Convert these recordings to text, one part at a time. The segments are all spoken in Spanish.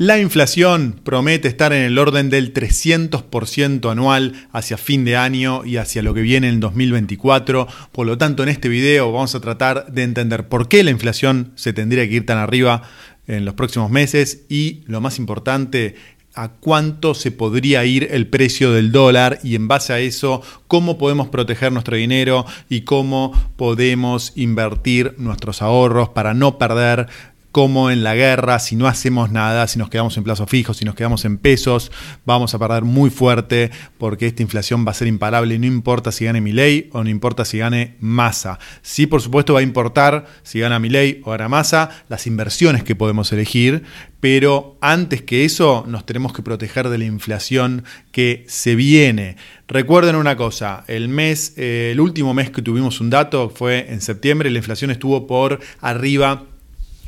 La inflación promete estar en el orden del 300% anual hacia fin de año y hacia lo que viene en 2024. Por lo tanto, en este video vamos a tratar de entender por qué la inflación se tendría que ir tan arriba en los próximos meses y, lo más importante, a cuánto se podría ir el precio del dólar y en base a eso cómo podemos proteger nuestro dinero y cómo podemos invertir nuestros ahorros para no perder como en la guerra, si no hacemos nada, si nos quedamos en plazo fijo, si nos quedamos en pesos, vamos a perder muy fuerte porque esta inflación va a ser imparable y no importa si gane ley o no importa si gane masa. Sí, por supuesto, va a importar si gana ley o gana masa las inversiones que podemos elegir, pero antes que eso nos tenemos que proteger de la inflación que se viene. Recuerden una cosa, el mes, eh, el último mes que tuvimos un dato fue en septiembre, la inflación estuvo por arriba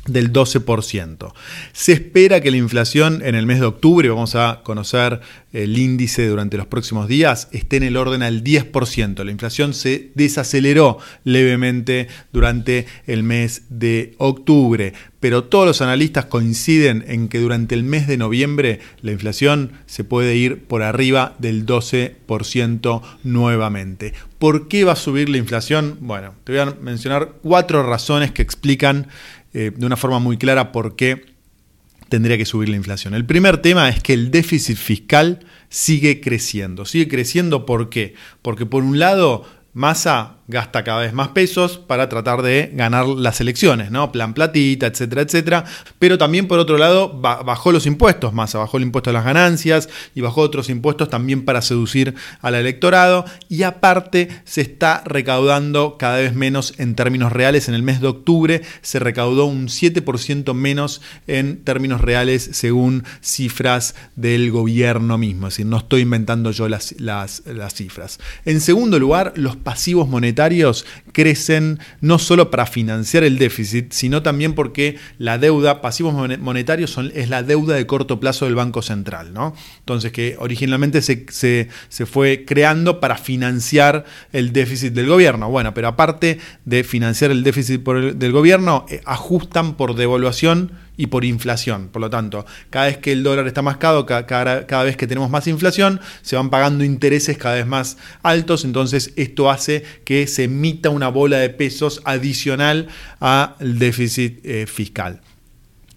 del 12%. Se espera que la inflación en el mes de octubre, vamos a conocer el índice durante los próximos días, esté en el orden al 10%. La inflación se desaceleró levemente durante el mes de octubre, pero todos los analistas coinciden en que durante el mes de noviembre la inflación se puede ir por arriba del 12% nuevamente. ¿Por qué va a subir la inflación? Bueno, te voy a mencionar cuatro razones que explican eh, de una forma muy clara por qué tendría que subir la inflación. El primer tema es que el déficit fiscal sigue creciendo. Sigue creciendo ¿por qué? Porque por un lado, Massa gasta cada vez más pesos para tratar de ganar las elecciones, ¿no? Plan platita, etcétera, etcétera. Pero también, por otro lado, bajó los impuestos, más bajó el impuesto a las ganancias y bajó otros impuestos también para seducir al electorado. Y aparte, se está recaudando cada vez menos en términos reales. En el mes de octubre se recaudó un 7% menos en términos reales según cifras del gobierno mismo. Es decir, no estoy inventando yo las, las, las cifras. En segundo lugar, los pasivos monetarios crecen no solo para financiar el déficit, sino también porque la deuda, pasivos monetarios son, es la deuda de corto plazo del Banco Central. ¿no? Entonces, que originalmente se, se, fue creando para financiar el déficit del gobierno. Bueno, pero aparte de financiar el déficit del gobierno, eh, ajustan por devaluación y por inflación. Por lo tanto, cada vez que el dólar está más caro, cada, cada, vez que tenemos más inflación, se van pagando intereses cada vez más altos. Entonces, esto hace que se emita una bola de pesos adicional al déficit eh, fiscal.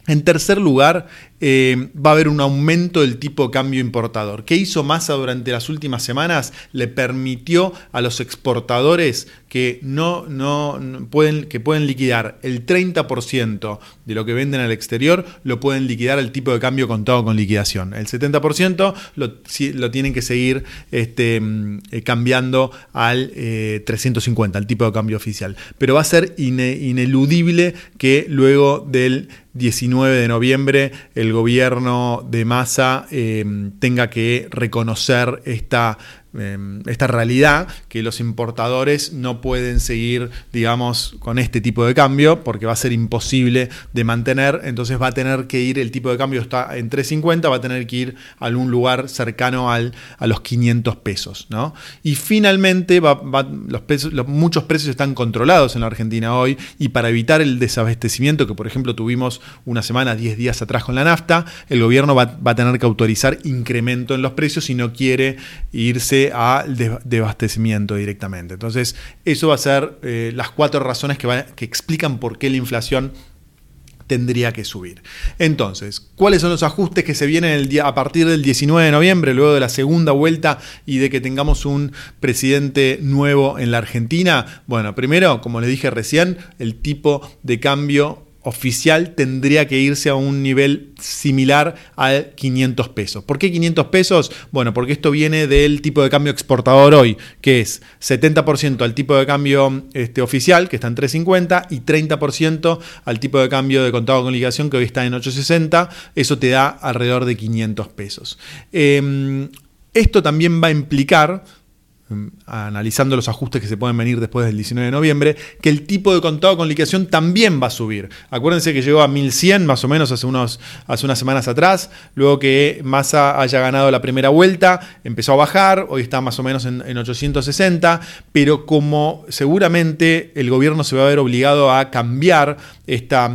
En tercer lugar, eh, va a haber un aumento del tipo de cambio importador. ¿Qué hizo Massa durante las últimas semanas? Le permitió a los exportadores que, no, no, pueden, que pueden liquidar el 30% de lo que venden al exterior, lo pueden liquidar al tipo de cambio contado con liquidación. El 70% lo, lo, tienen que seguir este, mm, eh, cambiando al 350, eh, al tipo de cambio oficial. Pero va a ser ineludible que luego del 19 de noviembre el gobierno de Massa eh, tenga que reconocer esta esta realidad que los importadores no pueden seguir, digamos, con este tipo de cambio porque va a ser imposible de mantener, entonces va a tener que ir, el tipo de cambio está en 350, va a tener que ir a algún lugar cercano al, a los 500 pesos, ¿no? Y finalmente los, muchos precios están controlados en la Argentina hoy y para evitar el desabastecimiento que por ejemplo tuvimos una semana, 10 días atrás con la nafta, el gobierno va, va a tener que autorizar incremento en los precios si no quiere irse al desabastecimiento directamente. Entonces, eso va a ser eh, las cuatro razones que, que explican por qué la inflación tendría que subir. Entonces, ¿cuáles son los ajustes que se vienen el día, a partir del 19 de noviembre, luego de la segunda vuelta y de que tengamos un presidente nuevo en la Argentina? Bueno, primero, como le dije recién, el tipo de cambio oficial tendría que irse a un nivel similar a 500 pesos. ¿Por qué 500 pesos? Bueno, porque esto viene del tipo de cambio exportador hoy, que es 70% al tipo de cambio este, oficial, que está en 350, y 30% al tipo de cambio de contado con liquidación, que hoy está en 860. Eso te da alrededor de 500 pesos. Em, esto también va a implicar analizando los ajustes que se pueden venir después del 19 de noviembre, que el tipo de contado con liquidación también va a subir. Acuérdense que llegó a 1100 más o menos hace, unos, hace unas semanas atrás, luego que Massa haya ganado la primera vuelta, empezó a bajar, hoy está más o menos en, en 860, pero como seguramente el gobierno se va a ver obligado a cambiar esta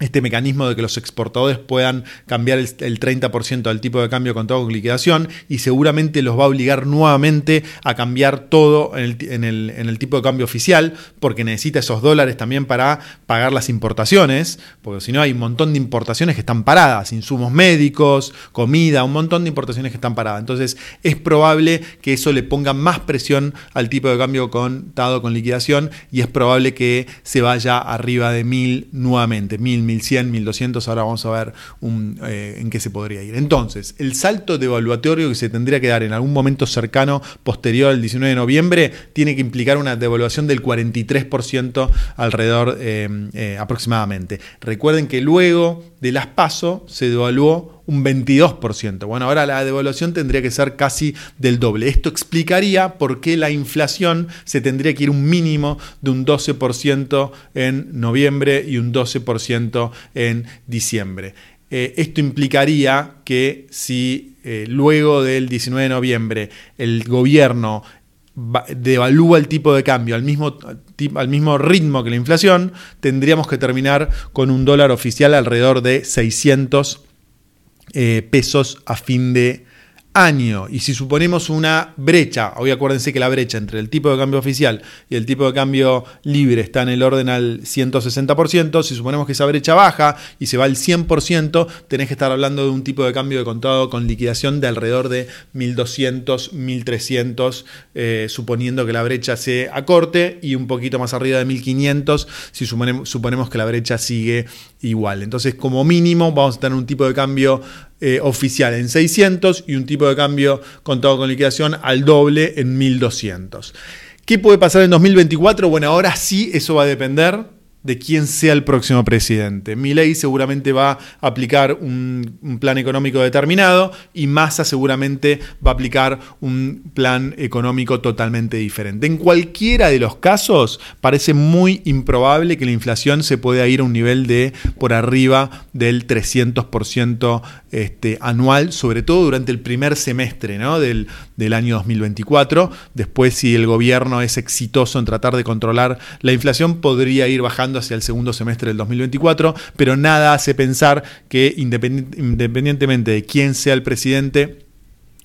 este mecanismo de que los exportadores puedan cambiar el, 30% del tipo de cambio contado con liquidación y seguramente los va a obligar nuevamente a cambiar todo en el, tipo de cambio oficial porque necesita esos dólares también para pagar las importaciones, porque si no hay un montón de importaciones que están paradas, insumos médicos, comida, un montón de importaciones que están paradas. Entonces es probable que eso le ponga más presión al tipo de cambio contado con liquidación y es probable que se vaya arriba de 1000 nuevamente, 1000 1100, 1200, ahora vamos a ver eh, en qué se podría ir. Entonces, el salto devaluatorio que se tendría que dar en algún momento cercano, posterior al 19 de noviembre, tiene que implicar una devaluación del 43% alrededor eh, eh, aproximadamente. Recuerden que luego de las PASO se devaluó un 22%. Bueno, ahora la devaluación tendría que ser casi del doble. Esto explicaría por qué la inflación se tendría que ir un mínimo de un 12% en noviembre y un 12% en diciembre. Eh, esto implicaría que si eh, luego del 19 de noviembre el gobierno devalúa el tipo de cambio al mismo, al mismo ritmo que la inflación, tendríamos que terminar con un dólar oficial alrededor de 600 eh, pesos a fin de año. Y si suponemos una brecha, hoy acuérdense que la brecha entre el tipo de cambio oficial y el tipo de cambio libre está en el orden al 160%, si suponemos que esa brecha baja y se va al 100%, tenés que estar hablando de un tipo de cambio de contado con liquidación de alrededor de 1200, 1300, eh, suponiendo que la brecha se acorte y un poquito más arriba de 1500 si suponemos, suponemos que la brecha sigue igual. Entonces, como mínimo, vamos a tener un tipo de cambio eh, oficial en 600 y un tipo de cambio contado con liquidación al doble en 1200. ¿Qué puede pasar en 2024? Bueno, ahora sí, eso va a depender de quién sea el próximo presidente. ley seguramente va a aplicar un, plan económico determinado y Massa seguramente va a aplicar un plan económico totalmente diferente. En cualquiera de los casos parece muy improbable que la inflación se pueda ir a un nivel de por arriba del 300% este, anual, sobre todo durante el primer semestre del, del año 2024. Después, si el gobierno es exitoso en tratar de controlar la inflación, podría ir bajando hacia el segundo semestre del 2024, pero nada hace pensar que independientemente de quién sea el presidente,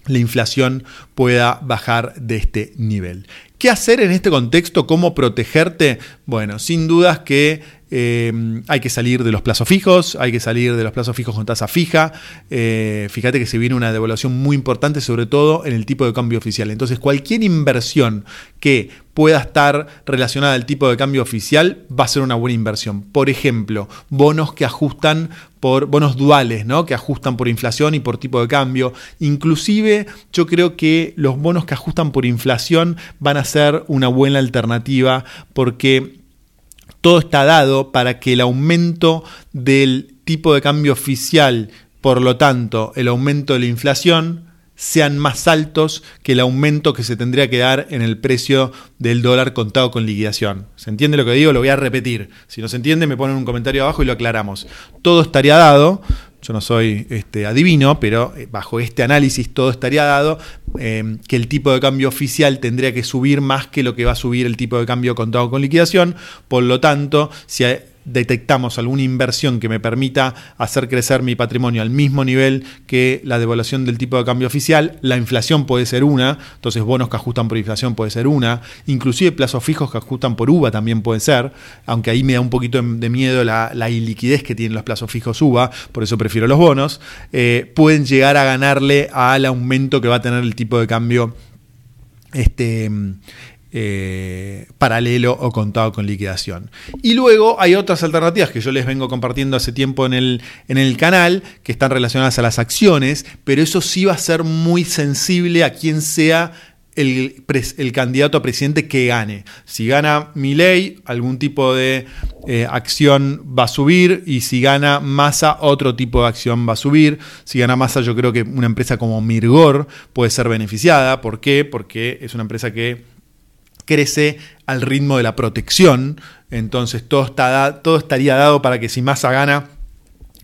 la inflación pueda bajar de este nivel. ¿Qué hacer en este contexto? ¿Cómo protegerte? Bueno, sin dudas que eh, hay que salir de los plazos fijos, hay que salir de los plazos fijos con tasa fija. Eh, fíjate que se viene una devaluación muy importante, sobre todo en el tipo de cambio oficial. Entonces, cualquier inversión que pueda estar relacionada al tipo de cambio oficial va a ser una buena inversión. Por ejemplo, bonos que ajustan por bonos duales, ¿no? que ajustan por inflación y por tipo de cambio. Inclusive yo creo que los bonos que ajustan por inflación van a ser una buena alternativa porque todo está dado para que el aumento del tipo de cambio oficial, por lo tanto el aumento de la inflación, sean más altos que el aumento que se tendría que dar en el precio del dólar contado con liquidación. ¿Se entiende lo que digo? Lo voy a repetir. Si no se entiende, me ponen un comentario abajo y lo aclaramos. Todo estaría dado yo no soy este, adivino, pero eh, bajo este análisis todo estaría dado eh, que el tipo de cambio oficial tendría que subir más que lo que va a subir el tipo de cambio contado con liquidación. Por lo tanto, si detectamos alguna inversión que me permita hacer crecer mi patrimonio al mismo nivel que la devaluación del tipo de cambio oficial, la inflación puede ser una, entonces bonos que ajustan por inflación puede ser una, inclusive plazos fijos que ajustan por UVA también puede ser, aunque ahí me da un poquito de miedo la, iliquidez que tienen los plazos fijos UVA, por eso prefiero los bonos, eh, pueden llegar a ganarle al aumento que va a tener el tipo de cambio este, eh, paralelo o contado con liquidación. Y luego hay otras alternativas que yo les vengo compartiendo hace tiempo en el, en el canal, que están relacionadas a las acciones, pero eso sí va a ser muy sensible a quien sea el, candidato a presidente que gane. Si gana Milei, algún tipo de eh, acción va a subir y si gana Massa, otro tipo de acción va a subir. Si gana Massa, yo creo que una empresa como Mirgor puede ser beneficiada. ¿Por qué? Porque es una empresa que crece al ritmo de la protección. Entonces todo, está, todo estaría dado para que si Massa gana,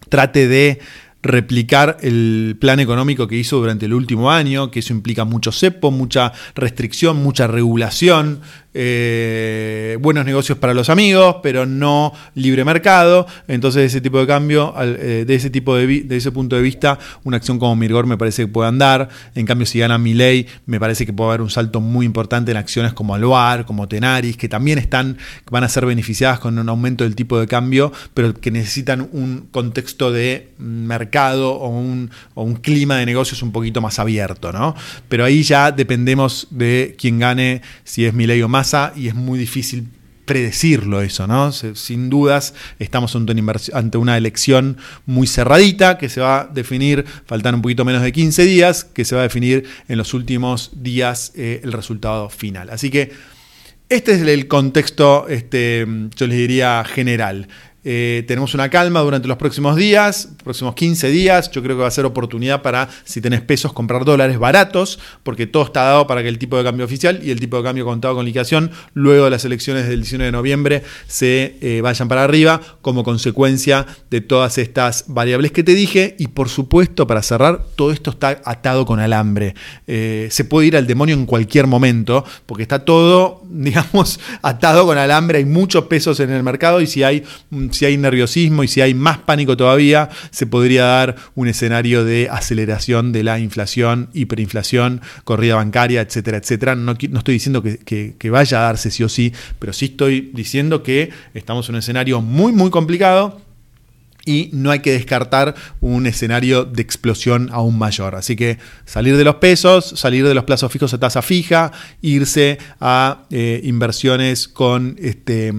trate de replicar el plan económico que hizo durante el último año, que eso implica mucho cepo, mucha restricción, mucha regulación. Eh, buenos negocios para los amigos, pero no libre mercado. Entonces, ese tipo de cambio, eh, de ese tipo de, de, ese punto de vista, una acción como Mirgor me parece que puede andar. En cambio, si gana Milei, me parece que puede haber un salto muy importante en acciones como Aluar, como Tenaris, que también están, van a ser beneficiadas con un aumento del tipo de cambio, pero que necesitan un contexto de mercado o un, o un clima de negocios un poquito más abierto, ¿no? Pero ahí ya dependemos de quién gane, si es Milei o más y es muy difícil predecirlo eso, ¿no? Sin dudas estamos ante una elección muy cerradita que se va a definir, faltan un poquito menos de 15 días, que se va a definir en los últimos días eh, el resultado final. Así que este es el contexto, este, yo les diría, general. Eh, tenemos una calma durante los próximos días, próximos 15 días. Yo creo que va a ser oportunidad para, si tenés pesos, comprar dólares baratos, porque todo está dado para que el tipo de cambio oficial y el tipo de cambio contado con liquidación, luego de las elecciones del 19 de noviembre, se eh, vayan para arriba como consecuencia de todas estas variables que te dije. Y por supuesto, para cerrar, todo esto está atado con alambre. Eh, se puede ir al demonio en cualquier momento, porque está todo, digamos, atado con alambre. Hay muchos pesos en el mercado y si hay si hay nerviosismo y si hay más pánico todavía, se podría dar un escenario de aceleración de la inflación, hiperinflación, corrida bancaria, etcétera, etcétera. No, estoy diciendo que, que vaya a darse sí o sí, pero sí estoy diciendo que estamos en un escenario muy, muy complicado y no hay que descartar un escenario de explosión aún mayor. Así que salir de los pesos, salir de los plazos fijos a tasa fija, irse a eh, inversiones con este,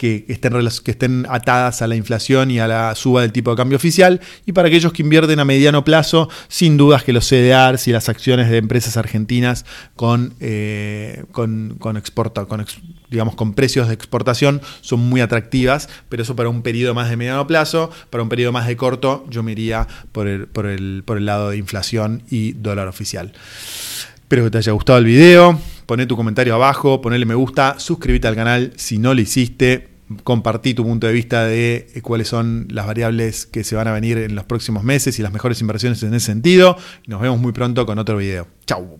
que, estén, que estén atadas a la inflación y a la suba del tipo de cambio oficial. Y para aquellos que invierten a mediano plazo, sin dudas que los CDRs y las acciones de empresas argentinas con, eh, con, con, exporta, con digamos, con precios de exportación son muy atractivas, pero eso para un periodo más de mediano plazo, para un periodo más de corto, yo me iría por el, por el, por el lado de inflación y dólar oficial. Espero que te haya gustado el video, poné tu comentario abajo, ponele me gusta, suscríbete al canal si no lo hiciste, compartí tu punto de vista de eh, cuáles son las variables que se van a venir en los próximos meses y las mejores inversiones en ese sentido. nos vemos muy pronto con otro video. Chau.